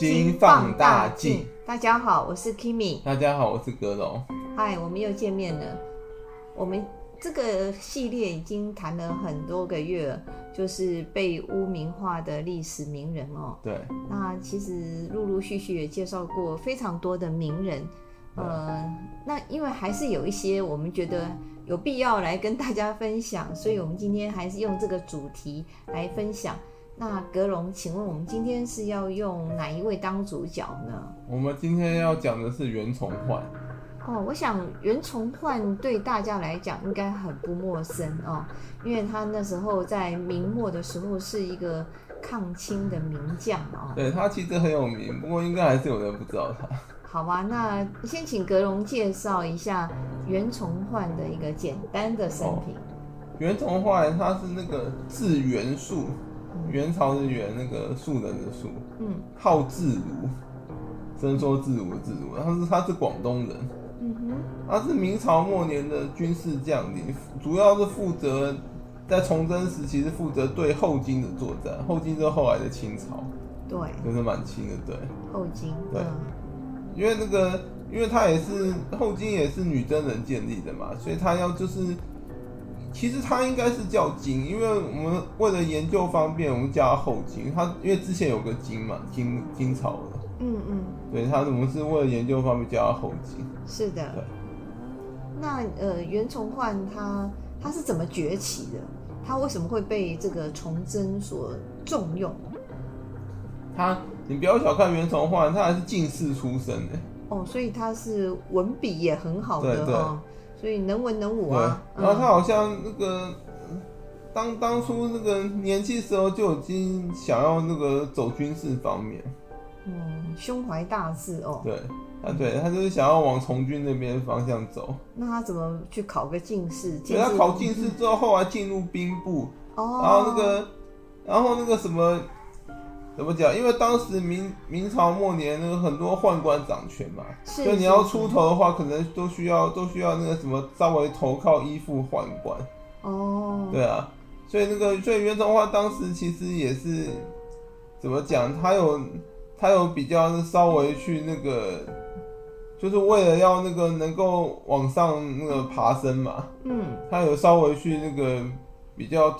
经放大镜。大家好，我是 Kimi。大家好，我是格龙。嗨，我们又见面了。我们这个系列已经谈了很多个月了，就是被污名化的历史名人哦。对。那其实陆陆续续也介绍过非常多的名人。呃，那因为还是有一些我们觉得有必要来跟大家分享，所以我们今天还是用这个主题来分享。那格隆，请问我们今天是要用哪一位当主角呢？我们今天要讲的是袁崇焕。哦，我想袁崇焕对大家来讲应该很不陌生哦，因为他那时候在明末的时候是一个抗清的名将哦。对，他其实很有名，不过应该还是有人不知道他。好吧，那先请格隆介绍一下袁崇焕的一个简单的生平。哦、袁崇焕他是那个字元肃，元朝是元，那个庶人的庶，嗯，号自如，伸缩自如的自如，他是他是广东人，嗯哼，他是明朝末年的军事将领，主要是负责在崇祯时期是负责对后金的作战，后金就是后来的清朝，对，就是满清的，对，后金，对。嗯因为那个，因为他也是后金，也是女真人建立的嘛，所以他要就是，其实他应该是叫金，因为我们为了研究方便，我们叫他后金。他因为之前有个金嘛，金金朝的，嗯嗯，对他，我们是为了研究方便叫他后金。是的。对。那呃，袁崇焕他他是怎么崛起的？他为什么会被这个崇祯所重用？他。你不要小看袁崇焕，他还是进士出身的哦，所以他是文笔也很好的哈，所以能文能武啊。然后他好像那个当当初那个年轻时候就已经想要那个走军事方面，嗯，胸怀大志哦。对，啊，对他就是想要往从军那边方向走。那他怎么去考个进士？对，他考进士之后，后来进入兵部，哦，然后那个，然后那个什么。怎么讲？因为当时明明朝末年，那个很多宦官掌权嘛，所以你要出头的话，可能都需要都需要那个什么稍微投靠依附宦官。哦，对啊，所以那个所以袁崇焕当时其实也是怎么讲？他有他有比较稍微去那个，就是为了要那个能够往上那个爬升嘛。嗯，他有稍微去那个。比较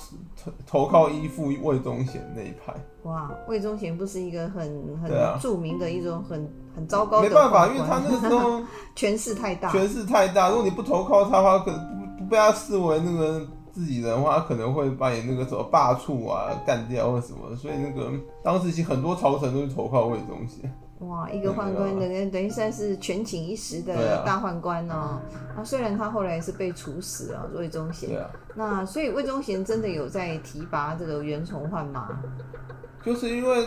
投投靠依附魏忠贤那一派。哇，魏忠贤不是一个很很著名的一种很很糟糕的。没办法，因为他那个时候 权势太大，权势太大。如果你不投靠他的话，可能不不被他视为那个自己人的话，他可能会把你那个什么罢黜啊、干掉或什么。所以那个当时其实很多朝臣都是投靠魏忠贤。哇，一个宦官等于 等于算是权倾一时的大宦官哦。啊，啊，虽然他后来是被处死了，魏忠贤。那所以魏忠贤真的有在提拔这个袁崇焕吗？就是因为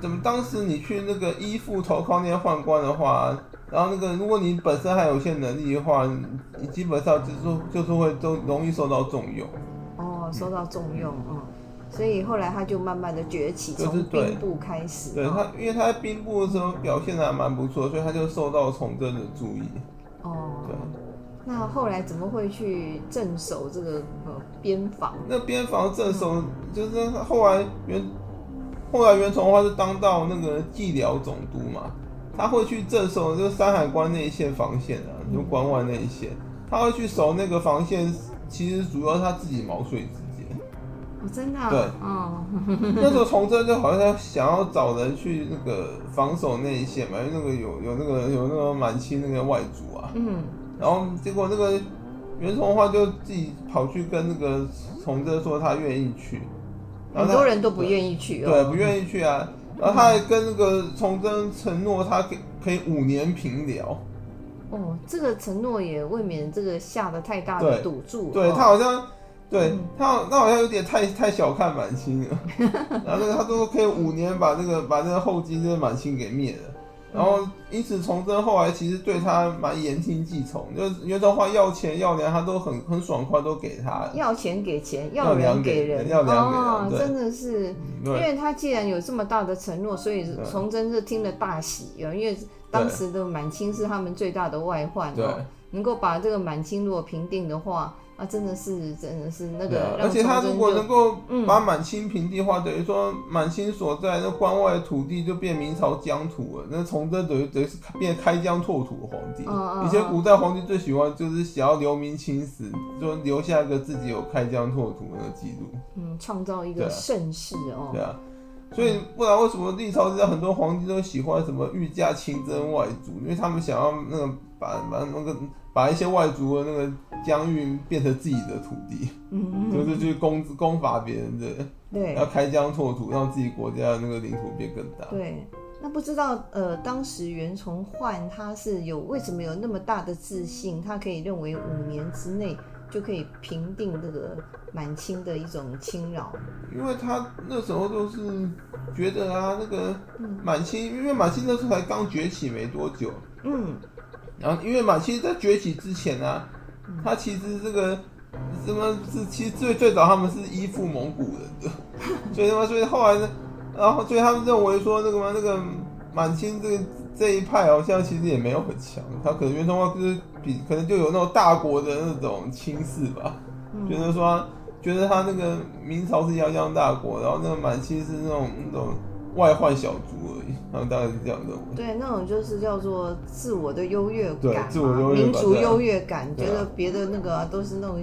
怎么当时你去那个依附投靠那些宦官的话，然后那个如果你本身还有一些能力的话，你基本上就是就是会都容易受到重用。哦，受到重用，嗯。所以后来他就慢慢的崛起，从兵部开始。对，他，因为他在兵部的时候表现的还蛮不错，所以他就受到崇祯的注意。哦，对。那后来怎么会去镇守这个呃边防？那边防镇守就是后来袁，后来袁崇焕是当到那个蓟辽总督嘛，他会去镇守这个山海关那一线防线啊，就关外那一线，他会去守那个防线，其实主要是他自己毛遂自哦、真的、啊、对，哦，那时候崇祯就好像想要找人去那个防守那一线嘛，因为那个有有那个有那个满清那个外族啊，嗯，然后结果那个袁崇焕就自己跑去跟那个崇祯说他愿意去，很多人都不愿意去，对，不愿意去啊，然后他还跟那个崇祯承诺他可以可以五年平辽，哦，这个承诺也未免这个下的太大的赌注，对，对他好像。对他，那好像有点太太小看满清了。然后那个他都可以五年把这个把这个后金这个满清给灭了。然后因此崇祯后来其实对他蛮言听计从，就是袁崇焕要钱要粮他都很很爽快都给他。要钱给钱，要粮给人，要粮给人。哦，真的是，因为他既然有这么大的承诺，所以崇祯是听了大喜啊。因为当时的满清是他们最大的外患。对。能够把这个满清如果平定的话，啊，真的是，真的是那个。而且他如果能够把满清平地化，嗯、等于说满清所在那关外的土地就变明朝疆土了。那崇祯等于等于是变开疆拓土的皇帝。以前古代皇帝最喜欢就是想要留名青史，就留下一个自己有开疆拓土的那个记录。嗯，创造一个盛世哦。对啊。所以不然为什么历朝之下很多皇帝都喜欢什么御驾亲征外族？因为他们想要那个把把那个。把一些外族的那个疆域变成自己的土地，嗯嗯，就是去攻攻伐别人的，对，要开疆拓土，让自己国家的那个领土变更大。对，那不知道呃，当时袁崇焕他是有为什么有那么大的自信，他可以认为五年之内就可以平定这个满清的一种侵扰？因为他那时候都是觉得啊，那个满清，因为满清那时候才刚崛起没多久，嗯。然后，因为满清在崛起之前啊，他其实这个什么是其实最最早他们是依附蒙古人的，所以他妈所以后来呢，然后所以他们认为说那个嘛那个满清这个这一派好像其实也没有很强，他可能袁崇焕就是比可能就有那种大国的那种轻视吧，觉得说觉得他那个明朝是泱泱大国，然后那个满清是那种那种。外患小卒而已，然后大概是这样的。对，那种就是叫做自我的优越感，对，自我优越感，民族优越感，觉得别的那个、啊、都是那种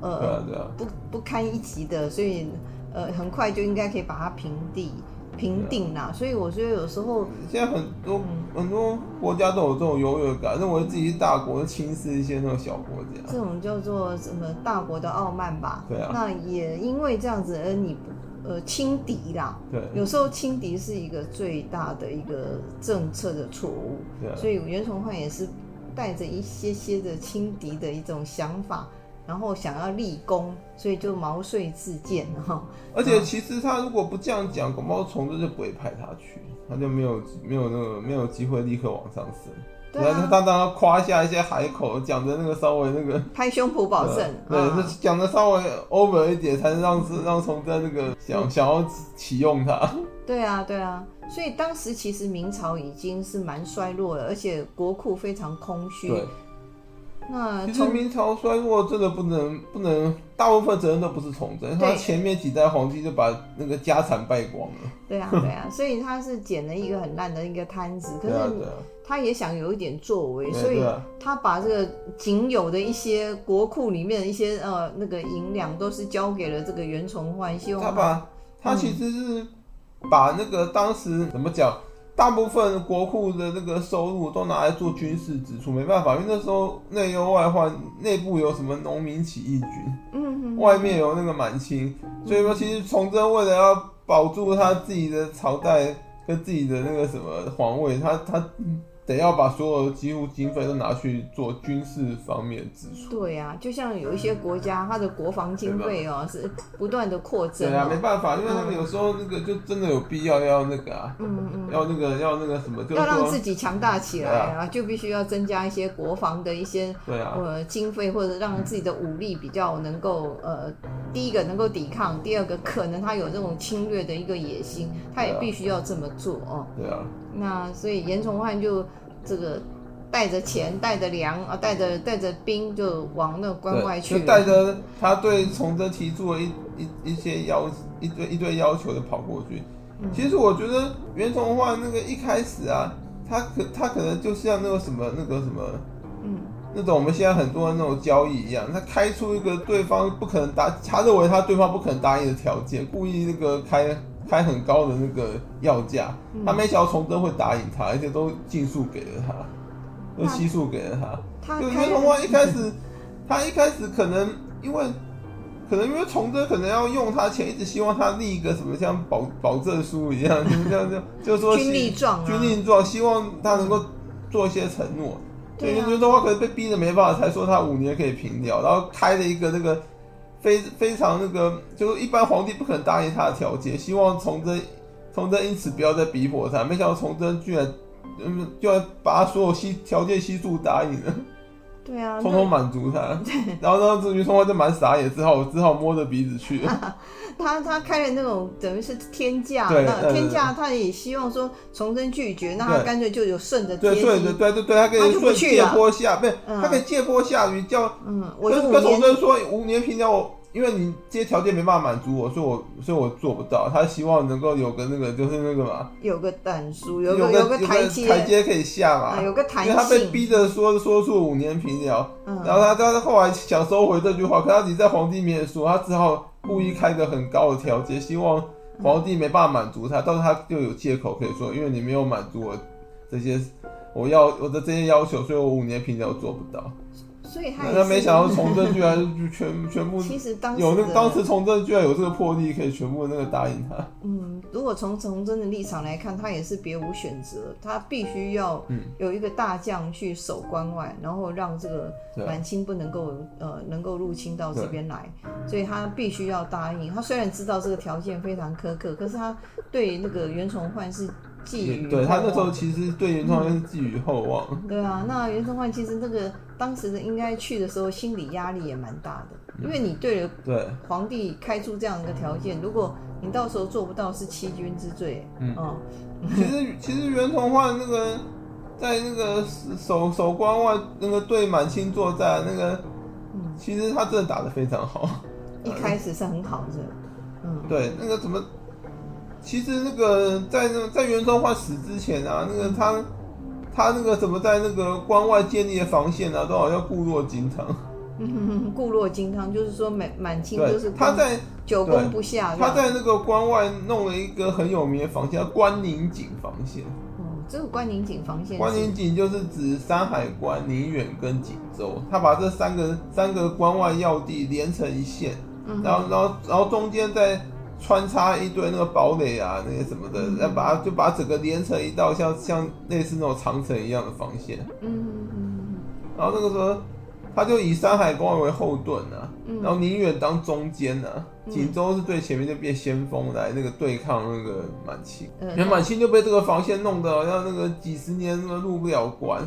呃，不不堪一击的，所以呃，很快就应该可以把它平地平定啦。所以我觉得有时候现在很多、嗯、很多国家都有这种优越感，认为自己是大国，轻视一些那种小国家。这种叫做什么大国的傲慢吧？对啊。那也因为这样子，而你不。呃，轻敌啦，对，有时候轻敌是一个最大的一个政策的错误，对，所以袁崇焕也是带着一些些的轻敌的一种想法，然后想要立功，所以就毛遂自荐哈。而且其实他如果不这样讲，恐怕崇祯就不会派他去，他就没有没有那个没有机会立刻往上升。然后、啊、他当然夸下一些海口，讲的那个稍微那个拍胸脯保证，对，讲的、啊、稍微 over 一点，才能让让崇祯那个想想要启用他。对啊，对啊，所以当时其实明朝已经是蛮衰落了，而且国库非常空虚。对。那其实明朝衰落真的不能不能，大部分责任都不是崇祯，他前面几代皇帝就把那个家产败光了。对啊，对啊，所以他是捡了一个很烂的一个摊子，可是他也想有一点作为，所以他把这个仅有的一些国库里面的一些呃那个银两都是交给了这个袁崇焕，希望他把他其实是把那个当时怎么讲？大部分国库的那个收入都拿来做军事支出，没办法，因为那时候内忧外患，内部有什么农民起义军，嗯哼，外面有那个满清，所以说其实崇祯为了要保住他自己的朝代跟自己的那个什么皇位，他他。得要把所有的几乎经费都拿去做军事方面支出。对呀、啊，就像有一些国家，它的国防经费哦、喔、是不断的扩增。对啊，没办法，因为他们有时候那个就真的有必要要那个啊，嗯嗯，要那个要那个什么，就要让自己强大起来啊，就必须要增加一些国防的一些对啊呃经费，或者让自己的武力比较能够呃第一个能够抵抗，第二个可能他有这种侵略的一个野心，他也必须要这么做哦、喔。对啊。那所以严崇焕就。这个带着钱、带着粮啊、带着带着兵，就往那关外去。就带着他对崇祯提出了一一一些要一堆一堆要求的跑过去。嗯、其实我觉得袁崇焕那个一开始啊，他可他可能就像那个什么那个什么，嗯，那种我们现在很多的那种交易一样，他开出一个对方不可能答，他认为他对方不可能答应的条件，故意那个开。开很高的那个药价，他没想到崇祯会答应他，而且都尽数给了他，都悉数给了他。他就袁崇焕一开始，他一开始可能因为，可能因为崇祯可能要用他钱，一直希望他立一个什么像保保证书一样，就是这样这样，就是说军令状，军令状，希望他能够做一些承诺。所以袁崇焕可能被逼的没办法，才说他五年可以平掉，然后开了一个那个。非非常那个，就是一般皇帝不可能答应他的条件，希望崇祯，崇祯因此不要再逼迫他。没想到崇祯居然，嗯，居然把他所有西条件悉数答应了。对啊，通通满足他。然后呢，这句通话就蛮傻眼，只好只好摸着鼻子去了。他他开了那种等于是天价，那天价他也希望说崇祯拒绝，那他干脆就有顺着对对对对对，他可以顺借坡下，不是他可以借坡下驴，叫嗯，我跟重生说五年平交。因为你这些条件没办法满足我，所以我所以我做不到。他希望能够有个那个，就是那个嘛，有个但书，有个有个台阶台阶可以下嘛，有个弹性。因为他被逼着说说出五年平辽，然后他他后来想收回这句话，可他自己在皇帝面前说，他只好故意开个很高的条件，希望皇帝没办法满足他，到时候他就有借口可以说，因为你没有满足我这些我要我的这些要求，所以我五年平辽做不到。所以他，他没想到崇祯居然就全全部，其实当时有那当时崇祯居然有这个魄力，可以全部那个答应他。嗯，如果从崇祯的立场来看，他也是别无选择，他必须要有一个大将去守关外，然后让这个满清不能够呃能够入侵到这边来，所以他必须要答应。他虽然知道这个条件非常苛刻，可是他对那个袁崇焕是。寄予对他那时候其实对袁崇焕是寄予厚望。嗯。对啊，那袁崇焕其实那个当时的应该去的时候，心理压力也蛮大的，因为你对了对皇帝开出这样一个条件，如果你到时候做不到，是欺君之罪。嗯，哦、其实 其实袁崇焕那个在那个守守关外那个对满清作战那个，其实他真的打得非常好。一开始是很好的，嗯，对，那个怎么？其实那个在那在袁崇焕死之前啊，那个他他那个怎么在那个关外建立的防线啊，都好像固若金汤。嗯，固若金汤就是说满满清就是他在久攻不下。他在那个关外弄了一个很有名的防线，叫关宁井防线。哦，这个关宁井防线。关宁井就是指山海关、宁远跟锦州，他把这三个三个关外要地连成一线，然后然后然后中间再。穿插一堆那个堡垒啊，那些什么的，然后把它就把整个连成一道像像类似那种长城一样的防线。嗯嗯嗯。然后那个时候，他就以山海关为后盾啊，然后宁远当中间啊，锦州是最前面就变先锋来那个对抗那个满清。那满清就被这个防线弄得好像那个几十年都入不了关。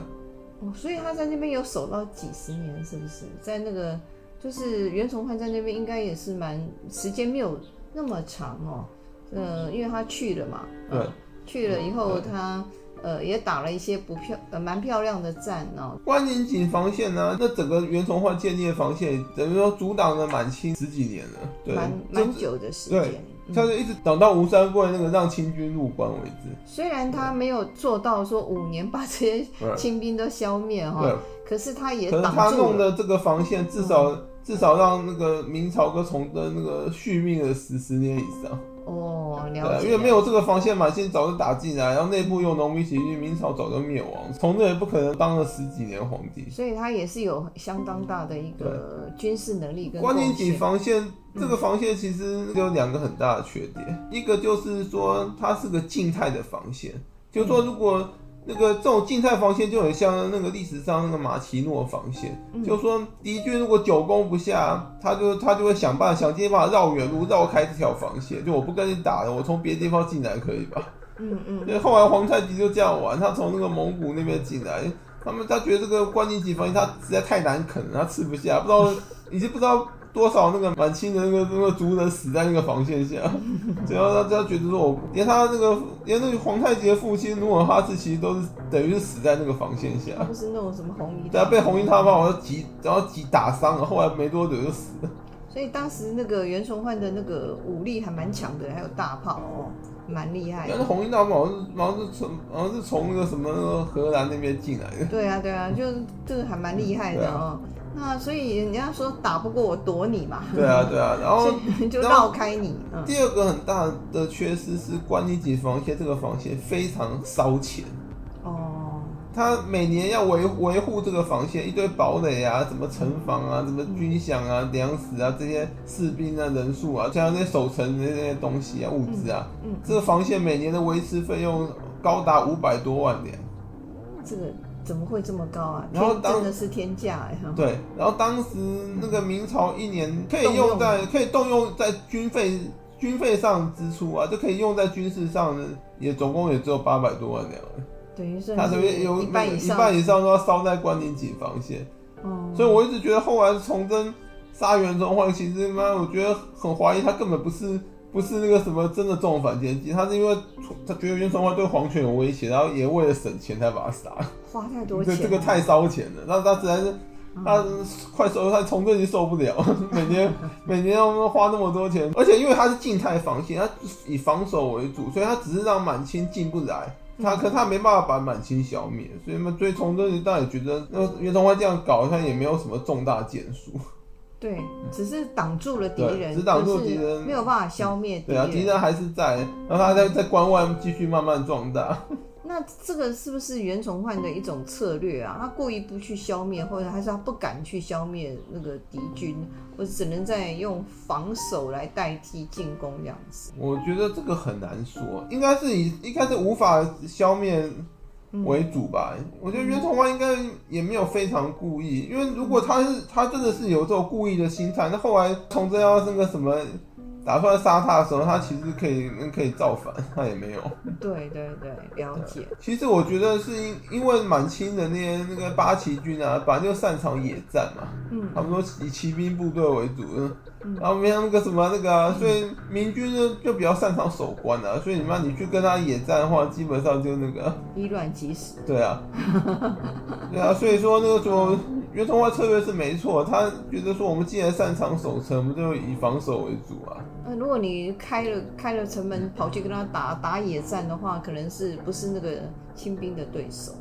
哦，所以他在那边有守到几十年，是不是？在那个就是袁崇焕在那边应该也是蛮时间没有。那么长哦，呃，因为他去了嘛，对，去了以后他呃也打了一些不漂呃蛮漂亮的战哦。关宁井防线呢，那整个袁崇焕建立的防线，等于说阻挡了满清十几年了，对，蛮蛮久的时间，对，他就一直挡到吴三桂那个让清军入关为止。虽然他没有做到说五年把这些 清兵都消灭哈，可是他也挡住了。可是他弄的这个防线至少。至少让那个明朝跟崇祯那个续命了十十年以上哦，了解。因为没有这个防线，满清早就打进来，然后内部又农民起义，明朝早就灭亡。崇祯也不可能当了十几年皇帝，所以他也是有相当大的一个军事能力跟。关宁井防线这个防线其实有两个很大的缺点，嗯、一个就是说它是个静态的防线，就是说如果。那个这种静态防线就很像那个历史上那个马奇诺防线，嗯、就是说敌军如果久攻不下，他就他就会想办法想尽办法绕远路绕开这条防线，就我不跟你打了，我从别的地方进来可以吧？嗯嗯。后来皇太极就这样玩，他从那个蒙古那边进来，他们他觉得这个关宁井防线他实在太难啃了，他吃不下，不知道已经不知道。多少那个满清的那个那个族人死在那个防线下，只要他他觉得说我连他那个连那个皇太极的父亲努尔哈赤其实都是等于是死在那个防线下，不是那种什么红衣，对啊，被红衣大炮然后击然后击打伤了，后来没多久就死了。所以当时那个袁崇焕的那个武力还蛮强的，还有大炮哦，蛮厉害的。但是红衣大炮好像是好像是从好像是从那个什么那个荷兰那边进来的。对啊对啊，就这个还蛮厉害的哦。那所以人家说打不过我躲你嘛，对啊对啊，然后 就 绕开你。第二个很大的缺失是关宁井防线，这个防线非常烧钱。哦，他每年要维维护这个防线，一堆堡垒啊，什么城防啊，什么军饷啊、粮食啊，这些士兵啊、人数啊，加上那些守城的那些东西啊、物资啊，嗯，这个防线每年的维持费用高达五百多万两。这个。怎么会这么高啊？然后真的是天价哎！对，然后当时那个明朝一年可以用在可以动用在军费军费上支出啊，就可以用在军事上的，也总共也只有八百多万两。等于是他这边有一半以上，一半以上都要烧在关宁井防线。嗯，所以我一直觉得后来崇祯杀袁崇焕，其实妈，我觉得很怀疑他根本不是不是那个什么真的重反间计，他是因为他觉得袁崇焕对皇权有威胁，然后也为了省钱才把他杀。花太多钱，对，这个太烧钱了。那他实在是。他快收，他崇祯已经受不了，每年每年要花那么多钱，而且因为他是静态防线，他以防守为主，所以他只是让满清进不来，他可他没办法把满清消灭，所以嘛，所以崇祯当然也觉得那袁崇焕这样搞，他也没有什么重大建树。对，只是挡住了敌人，只挡住敌人，没有办法消灭。对啊，敌人还是在，然后他在在关外继续慢慢壮大。那这个是不是袁崇焕的一种策略啊？他故意不去消灭，或者还是他不敢去消灭那个敌军，我只能在用防守来代替进攻这样子？我觉得这个很难说，应该是以应该是无法消灭为主吧。我觉得袁崇焕应该也没有非常故意，因为如果他是他真的是有这种故意的心态，那后来崇祯要那个什么？打算杀他的时候，他其实可以可以造反，他也没有。对对对，了解。其实我觉得是因因为满清的那些那个八旗军啊，本来就擅长野战嘛，嗯，他们说以骑兵部队为主，嗯，然后没有那个什么那个啊，所以明军呢就比较擅长守关啊，所以你妈你去跟他野战的话，基本上就那个以卵击石。对啊，对啊，所以说那个时候袁崇焕策略是没错，他觉得说我们既然擅长守城，我们就以防守为主啊。那如果你开了开了城门跑去跟他打打野战的话，可能是不是那个清兵的对手？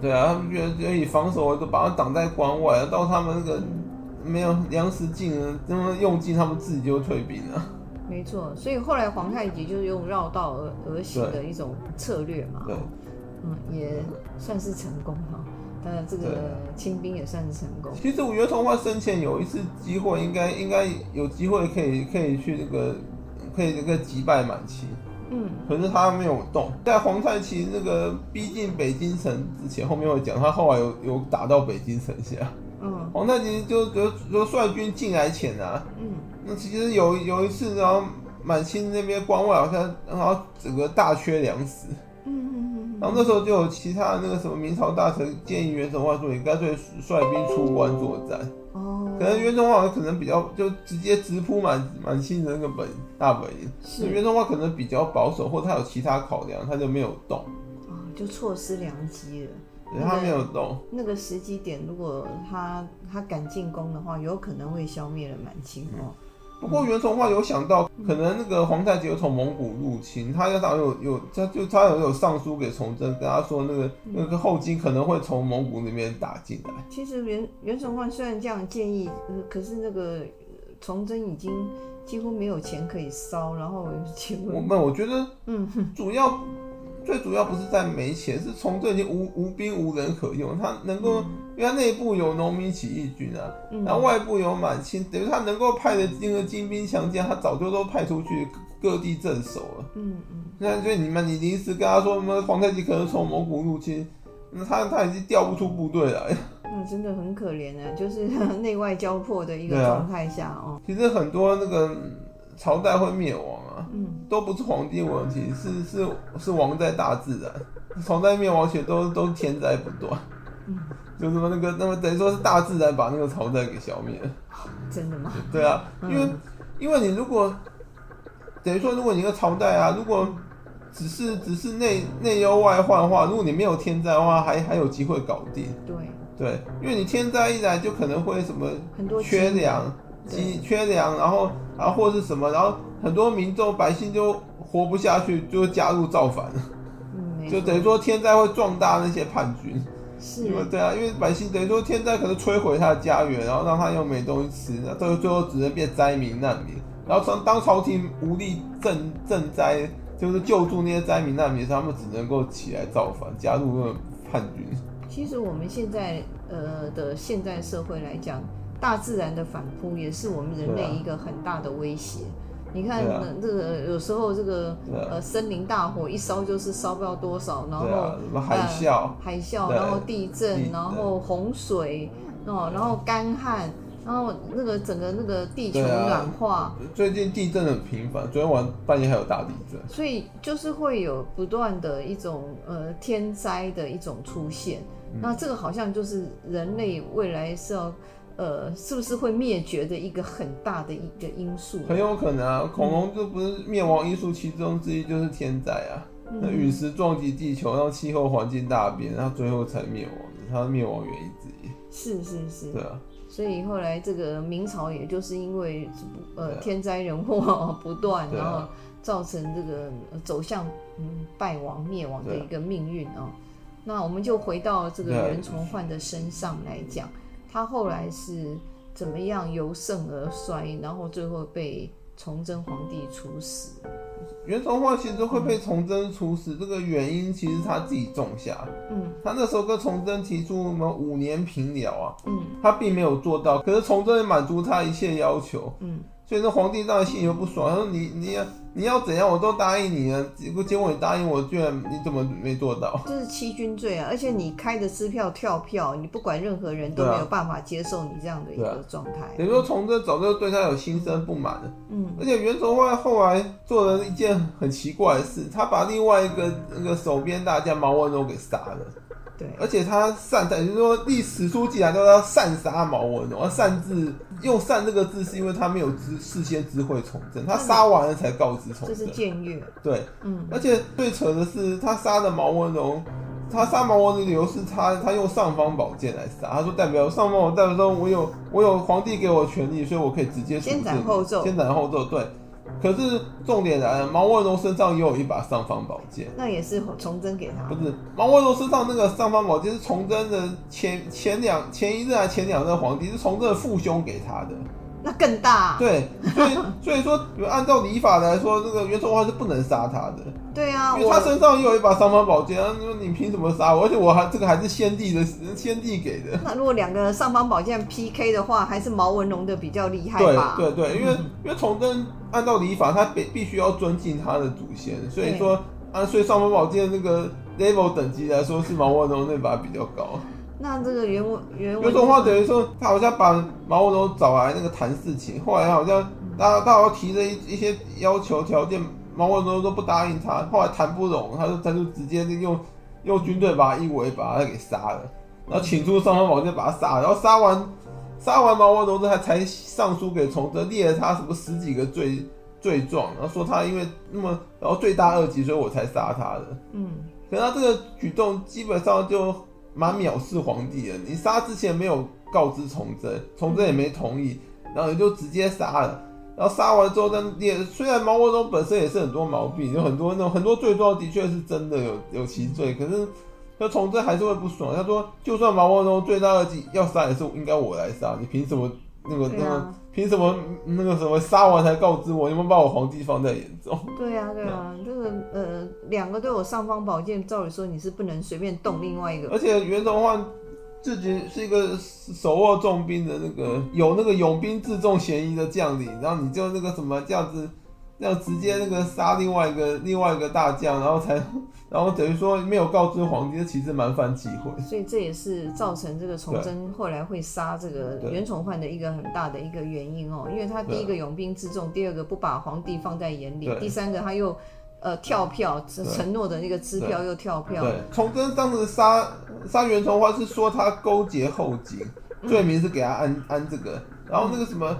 对啊，他们觉得以防守为主，把他挡在关外，到他们那个没有粮食进了，那么用尽，他们自己就退兵了。没错，所以后来皇太极就是用绕道而而行的一种策略嘛。对，嗯，也算是成功哈。呃，这个清兵也算是成功。其实袁崇焕生前有一次机会，应该应该有机会可以可以去那个可以那个击败满清。嗯，可是他没有动。在皇太极那个逼近北京城之前，后面会讲，他后来有有打到北京城下。嗯，皇太极就就就率军进来前啊。嗯，那其实有有一次，然后满清那边关外好像然后整个大缺粮食。然后那时候就有其他的那个什么明朝大臣建议袁崇焕说：“你干脆率兵出关作战。”哦，可能袁崇焕可能比较就直接直扑满满清的那个本大本营。是袁崇焕可能比较保守，或他有其他考量，他就没有动。哦，就错失良机了。对，他没有动。那个时机点，如果他他敢进攻的话，有可能会消灭了满清哦。嗯不过袁崇焕有想到，可能那个皇太极有从蒙古入侵，他要打有有，他就他有有上书给崇祯，跟他说那个那个后金可能会从蒙古那边打进来。其实袁袁崇焕虽然这样建议，可是那个崇祯已经几乎没有钱可以烧，然后请问，我们我觉得，嗯，主要。最主要不是在没钱，是崇祯已经无无兵无人可用，他能够，因为他内部有农民起义军啊，然后外部有满清，等于他能够派的那个精兵强将，他早就都派出去各地镇守了。嗯嗯。那所以你们你临时跟他说什么皇太极可能从蒙古入侵，那他他已经调不出部队来。嗯，真的很可怜啊，就是 内外交迫的一个状态下哦。其实很多那个。朝代会灭亡啊，嗯，都不是皇帝问题，是是是亡在大自然。朝代灭亡，且都都天灾不断，嗯，就是说那个，那么等于说是大自然把那个朝代给消灭了。真的吗？对啊，因为、嗯、因为你如果等于说，如果你一个朝代啊，如果只是只是内内忧外患的话，如果你没有天灾的话，还还有机会搞定。对对，因为你天灾一来，就可能会什么缺粮。急缺粮，然后然后或是什么，然后很多民众百姓就活不下去，就加入造反了。嗯，就等于说天灾会壮大那些叛军。是，因为对啊，因为百姓等于说天灾可能摧毁他的家园，然后让他又没东西吃，那最后最后只能变灾民难民。然后当当朝廷无力赈赈灾，就是救助那些灾民难民，他们只能够起来造反，加入那个叛军。其实我们现在呃的现代社会来讲。大自然的反扑也是我们人类一个很大的威胁。啊、你看，这、啊、个有时候这个、啊、呃森林大火一烧就是烧不了多少，然后、啊、海啸、呃、海啸，然后地震，地震然后洪水哦，然后干旱，然后那个整个那个地球暖化，啊、最近地震很频繁，昨天晚半夜还有大地震，所以就是会有不断的一种呃天灾的一种出现。嗯、那这个好像就是人类未来是要呃是不是会灭绝的一个很大的一个因素？很有可能啊，恐龙就不是灭亡因素其中之一，就是天灾啊。那陨石撞击地球，让气候环境大变，然后最后才灭亡的，它灭亡原因之一。是是是。对啊。所以后来这个明朝，也就是因为呃天灾人祸不断，然后造成这个走向嗯败亡灭亡的一个命运啊。那我们就回到这个袁崇焕的身上来讲，他后来是怎么样由盛而衰，然后最后被崇祯皇帝处死。袁崇焕其实会被崇祯处死，这个原因其实他自己种下。嗯，他那时候跟崇祯提出什么五年平辽啊，嗯，他并没有做到，可是崇祯满足他一切要求。嗯。所以那皇帝当然心里又不爽，他说你你要你要怎样我都答应你了，结果结果你答应我，居然你怎么没做到？这是欺君罪啊！而且你开的支票跳票，你不管任何人都没有办法接受你这样的一个状态。等于说从这早就对他有心生不满了。嗯，而且袁崇焕后来做了一件很奇怪的事，他把另外一个那个守边大将毛文龙给杀了。对，而且他擅，就是说历史书记载都要擅杀毛文龙，而擅自用“擅”这个字，是因为他没有知事先知会崇祯，他杀完了才告知崇祯。这是僭越。对，嗯，而且最扯的是，他杀的毛文龙，他杀毛文龙的理由是他他用尚方宝剑来杀，他说代表尚方宝代表说我有我有皇帝给我权力，所以我可以直接先斩后奏，先斩后奏，对。可是重点来了，毛文龙身上也有一把尚方宝剑，那也是崇祯给他。不是毛文龙身上那个尚方宝剑是崇祯的前前两前一任还前两任皇帝是崇祯的父兄给他的。那更大，对，所以所以说，按照礼法来说，这个袁崇焕是不能杀他的。对啊，因为他身上又有一把尚方宝剑，啊，你凭什么杀我？而且我还这个还是先帝的，先帝给的。那如果两个尚方宝剑 PK 的话，还是毛文龙的比较厉害吧？对对对，因为因为崇祯按照礼法，他必必须要尊敬他的祖先，所以说按所以尚方宝剑那个 level 等级来说，是毛文龙那把比较高。那这个袁袁袁崇焕等于说，他好像把毛文龙找来那个谈事情，后来好像他他好像提了一一些要求条件，毛文龙都不答应他，后来谈不拢，他就他就直接用用军队把他一围把他给杀了，然后请出尚方宝剑把他杀了，然后杀完杀完毛文龙之后，他才上书给崇祯，列了他什么十几个罪罪状，然后说他因为那么然后罪大恶极，所以我才杀他的。嗯，可是他这个举动基本上就。蛮藐视皇帝的，你杀之前没有告知崇祯，崇祯也没同意，然后你就直接杀了，然后杀完之后，但也虽然毛文龙本身也是很多毛病，有很多那种很多罪状的确是真的有有其罪，可是那崇祯还是会不爽，他说就算毛文龙罪大恶极，要杀也是应该我来杀，你凭什么？那个那个凭什么那个什么杀完才告知我？你们把我皇帝放在眼中？对呀、啊、对呀、啊，这个呃两个都有尚方宝剑，照理说你是不能随便动另外一个。而且袁崇焕自己是一个手握重兵的那个有那个勇兵自重嫌疑的将领，然后你就那个什么这样子。要直接那个杀另外一个另外一个大将，然后才，然后等于说没有告知皇帝，其实蛮犯忌讳。所以这也是造成这个崇祯后来会杀这个袁崇焕的一个很大的一个原因哦，因为他第一个拥兵自重，第二个不把皇帝放在眼里，第三个他又呃跳票承诺的那个支票又跳票。对，崇祯当时杀杀袁崇焕是说他勾结后金，罪名是给他安安这个，然后那个什么。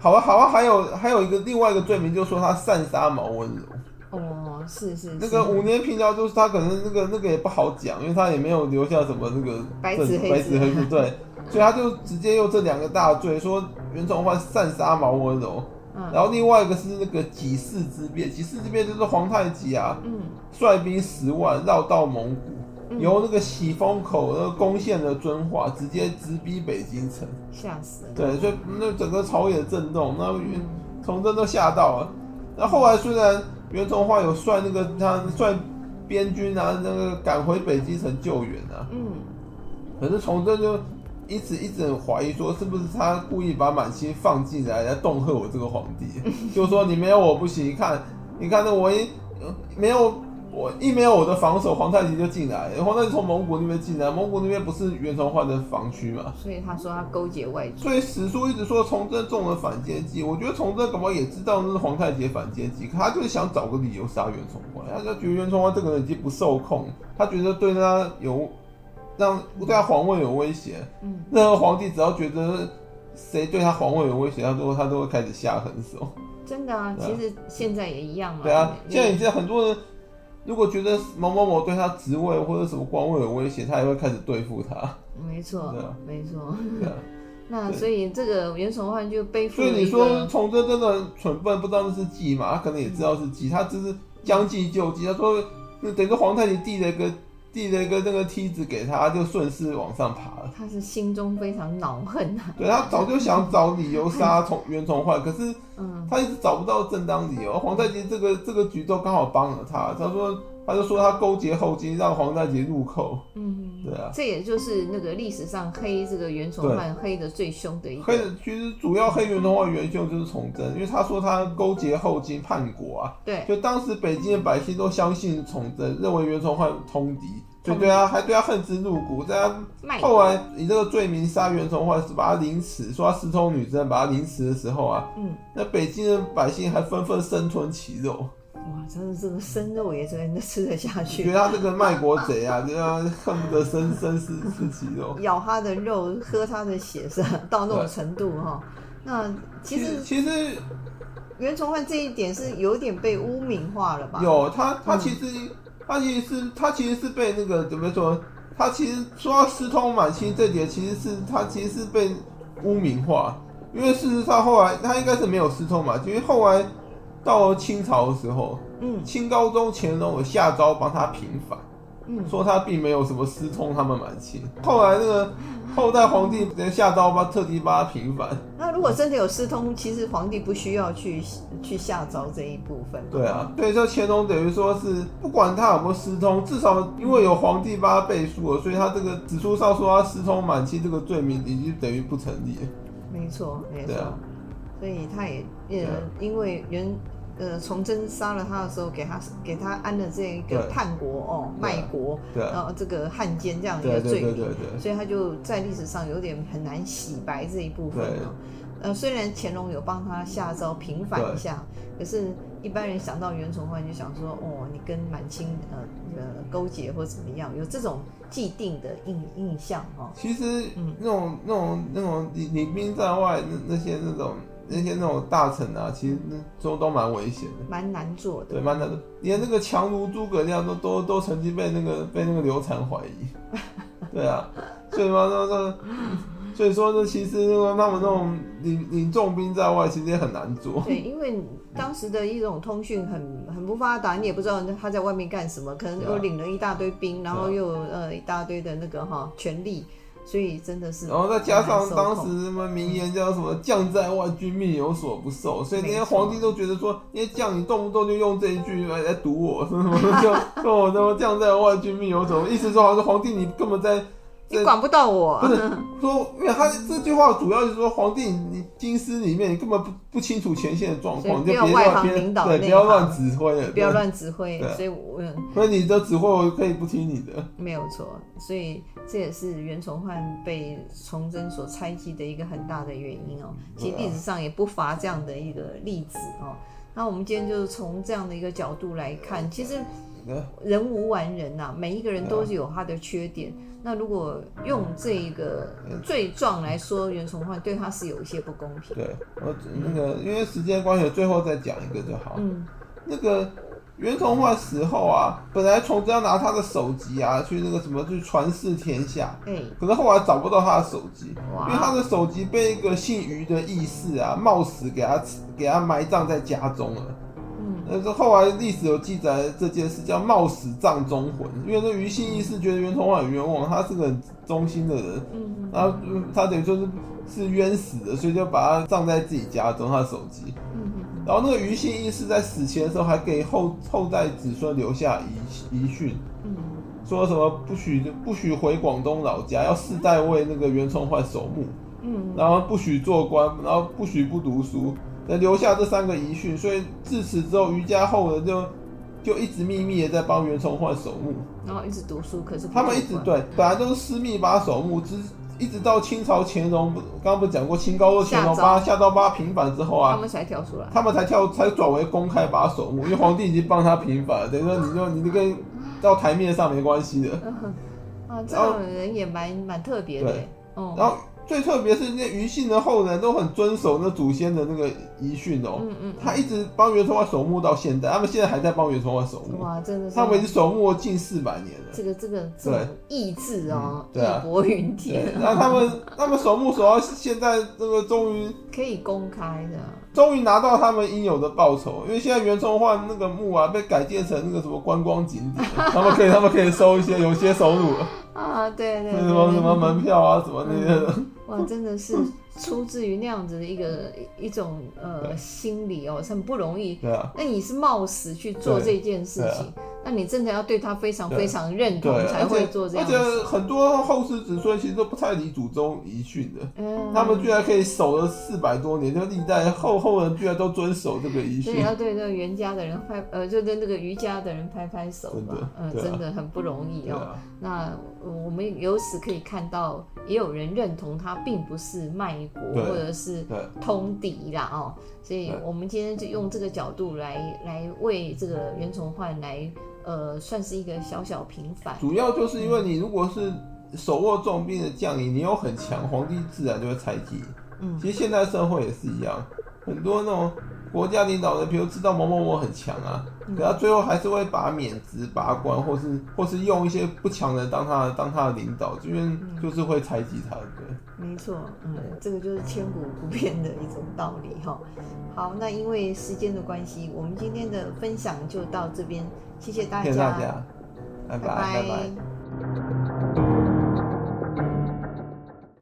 好啊，好啊，还有还有一个另外一个罪名，就是说他擅杀毛文龙。哦，是是。那个五年平辽，就是他可能那个那个也不好讲，因为他也没有留下什么那个白纸黑字，对，所以他就直接用这两个大罪，说袁崇焕擅杀毛文龙。嗯。然后另外一个是那个己巳之变，己巳之变就是皇太极啊，嗯，率兵十万绕道蒙古。由那个喜峰口那个攻陷的遵化，直接直逼北京城，吓死了。对，所以那整个朝野震动，那袁崇祯都吓到了。那后来虽然袁崇焕有率那个他率边军啊，那个赶回北京城救援啊，嗯，可是崇祯就一直一直很怀疑，说是不是他故意把满清放进来来恫吓我这个皇帝，就说你没有我不行，你看，你看那我一没有。我一没有我的防守，皇太极就进来，皇太极从蒙古那边进来，蒙古那边不是袁崇焕的防区嘛？所以他说他勾结外族。所以史书一直说崇祯中了反间计，我觉得崇祯可能也知道那是皇太极反间计，可他就是想找个理由杀袁崇焕，他就觉得袁崇焕这个人已经不受控，他觉得对他有让对他皇位有威胁，嗯，任何皇帝只要觉得谁对他皇位有威胁，他都他都会开始下狠手。真的啊，其实现在也一样嘛。对啊，现在你知道很多人，如果觉得某某某对他职位或者什么官位有威胁，他也会开始对付他。没错，没错。那所以这个袁崇焕就背负。所以你说崇祯真的很蠢笨，不知道那是计嘛？他可能也知道是计，他只是将计就计。他说，等于皇太极递了一个。递了一个那个梯子给他，就顺势往上爬了。他是心中非常恼恨啊。对，他早就想找理由杀从袁崇焕，可是嗯他一直找不到正当理由。皇太极这个这个举动刚好帮了他。他说。他就说他勾结后金，让皇太极入寇。嗯，对啊，这也就是那个历史上黑这个袁崇焕黑的最凶的一个。黑的其实主要黑袁崇焕元凶就是崇祯，因为他说他勾结后金叛国啊。对，就当时北京的百姓都相信崇祯，认为袁崇焕通敌，就对啊，还对他恨之入骨。在他后来以这个罪名杀袁崇焕，是把他凌迟，说他私通女真，把他凌迟的时候啊，嗯，那北京的百姓还纷纷生吞其肉。哇，真的这个生肉也真的吃得下去。觉得他这个卖国贼啊，就要恨不得生生吃吃其肉，咬他的肉，喝他的血，是到那种程度哈。那其实其实袁崇焕这一点是有点被污名化了吧？有他他其实、嗯、他其实是他其实是被那个怎么说？他其实说他私通满清这点，其实是他其实是被污名化，因为事实上后来他应该是没有私通嘛，因为后来。到了清朝的时候，嗯，清高宗乾隆有下诏帮他平反，嗯，说他并没有什么私通他们满清。后来那个后代皇帝连下诏帮特地帮他平反。那如果真的有私通，其实皇帝不需要去去下诏这一部分。对啊，对，这乾隆等于说是不管他有没有私通，至少因为有皇帝帮他背书了，所以他这个史书上说他私通满清这个罪名已经等于不成立。没错，没错。啊、所以他也也因为原。呃，崇祯杀了他的时候，给他给他安了这一个叛国哦，卖国，然后这个汉奸这样一个罪名，所以他就在历史上有点很难洗白这一部分哦。呃，虽然乾隆有帮他下诏平反一下，可是一般人想到袁崇焕就想说，哦，你跟满清呃呃勾结或怎么样，有这种既定的印印象哦。其实，嗯，那种那种那种领领兵在外那那些那种。那些那种大臣啊，其实那都都蛮危险的，蛮难做的。对，蛮难的。连那个强如诸葛亮都都都曾经被那个被那个刘禅怀疑。对啊，所以嘛，那那所以说呢，其实那个他们那种领领重兵在外，其实也很难做。对，因为当时的一种通讯很很不发达，你也不知道他在外面干什么，可能又领了一大堆兵，然后又有呃一大堆的那个哈权力。所以真的是，然后再加上当时什么名言叫什么“将在外，君命有所不受”，所以那些皇帝都觉得说，那些将你动不动就用这一句来来堵我，什么什么就 说我什么“将在外，君命有所”，意思说好像皇帝你根本在。你管不到我，不是 说，因为他这句话主要就是说，皇帝你京师里面你根本不不清楚前线的状况，你就别外行领导，对，不要乱指挥，不要乱指挥。所以，我所以你的指挥我可以不听你的，没有错。所以这也是袁崇焕被崇祯所猜忌的一个很大的原因哦。其实历史上也不乏这样的一个例子哦。那我们今天就是从这样的一个角度来看，其实人无完人呐，每一个人都是有他的缺点。那如果用这个罪状来说，袁崇焕对他是有一些不公平。对，我那个因为时间关系，最后再讲一个就好。嗯，那个袁崇焕死后啊，本来崇祯要拿他的首级啊去那个什么去传世天下，哎，可是后来找不到他的首级，因为他的首级被一个姓余的义士啊冒死给他给他埋葬在家中了。那这后来历史有记载这件事，叫冒死葬忠魂。因为那于信义是觉得袁崇焕很冤枉，他是个很忠心的人，嗯，然后他等于说是是冤死的，所以就把他葬在自己家中，他的手机。嗯，然后那个于信义是在死前的时候，还给后后代子孙留下遗遗训，嗯，说什么不许不许回广东老家，要世代为那个袁崇焕守墓，嗯，然后不许做官，然后不许不读书。留下这三个遗训，所以自此之后，于家后人就就一直秘密的在帮袁崇焕守墓，然后一直读书。可是他们一直对，本来都是私密把守墓，只一直到清朝乾隆，刚刚不讲过清高宗乾隆八下到八平反之后啊，他们才跳出来，他们才跳才转为公开把守墓，因为皇帝已经帮他平反了，等于说 你就你就跟到台面上没关系的。啊，这种人也蛮蛮特别的。哦，然后。最特别是那余姓的后人都很遵守那祖先的那个遗训哦。嗯嗯。他一直帮袁崇焕守墓到现在，他们现在还在帮袁崇焕守墓。哇，真的是。他们已经守墓了近四百年了。这个这个对意志哦，义薄云天。然后他们他们守墓守到现在，这个终于可以公开的。终于拿到他们应有的报酬，因为现在袁崇焕那个墓啊被改建成那个什么观光景点，他们可以他们可以收一些有些收入了。啊，对对。什么什么门票啊，什么那些的。哇，真的是出自于那样子的一个一种呃心理哦，很不容易。对啊。那你是冒死去做这件事情，那你真的要对他非常非常认同才会做这样。而且很多后世子孙其实都不太理祖宗遗训的，嗯，他们居然可以守了四百多年，就历代后后人居然都遵守这个遗训。所以要对那个袁家的人拍，呃，就对那个余家的人拍拍手吧，嗯，真的很不容易哦。那我们由此可以看到，也有人认同他。并不是卖国或者是通敌啦哦，所以我们今天就用这个角度来来为这个袁崇焕来呃算是一个小小平反。主要就是因为你如果是手握重兵的将领，你又很强，皇帝自然就会猜忌。嗯，其实现代社会也是一样，很多那种。国家领导人，比如知道某某某很强啊，可他最后还是会把他免职、拔官，或是或是用一些不强的人当他当他的领导，因为就是会猜忌他，对。没错，嗯，这个就是千古不变的一种道理哈。好，那因为时间的关系，我们今天的分享就到这边，谢谢大家，谢谢大家，拜拜，拜拜。拜拜。